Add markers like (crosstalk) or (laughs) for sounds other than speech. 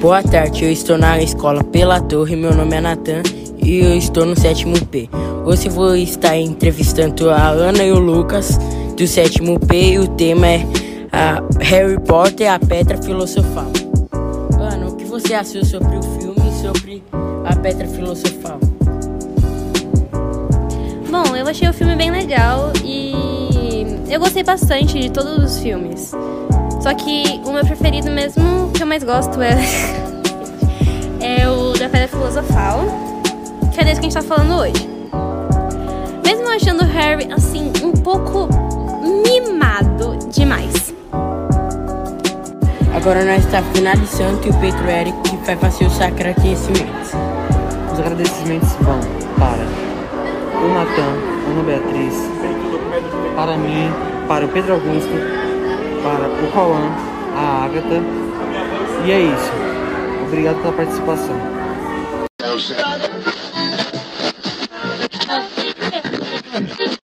Boa tarde, eu estou na escola Pela Torre, meu nome é Natan e eu estou no sétimo P. Hoje vou estar entrevistando a Ana e o Lucas do sétimo P e o tema é Harry Potter, a Pedra Filosofal. Ana, o que você achou sobre o filme e sobre a Pedra Filosofal? Bom, eu achei o filme bem legal e eu gostei bastante de todos os filmes. Só que o meu preferido mesmo, que eu mais gosto é, (laughs) é o da Pedra Filosofal, que é desse que a gente tá falando hoje. Mesmo achando o Harry, assim, um pouco mimado demais. Agora nós estamos finalizando e o Pedro Eric que vai fazer os agradecimentos. Os agradecimentos vão para o Natan, Ana Beatriz, para mim, para o Pedro Augusto, para o Cauã, a Agatha. E é isso. Obrigado pela participação.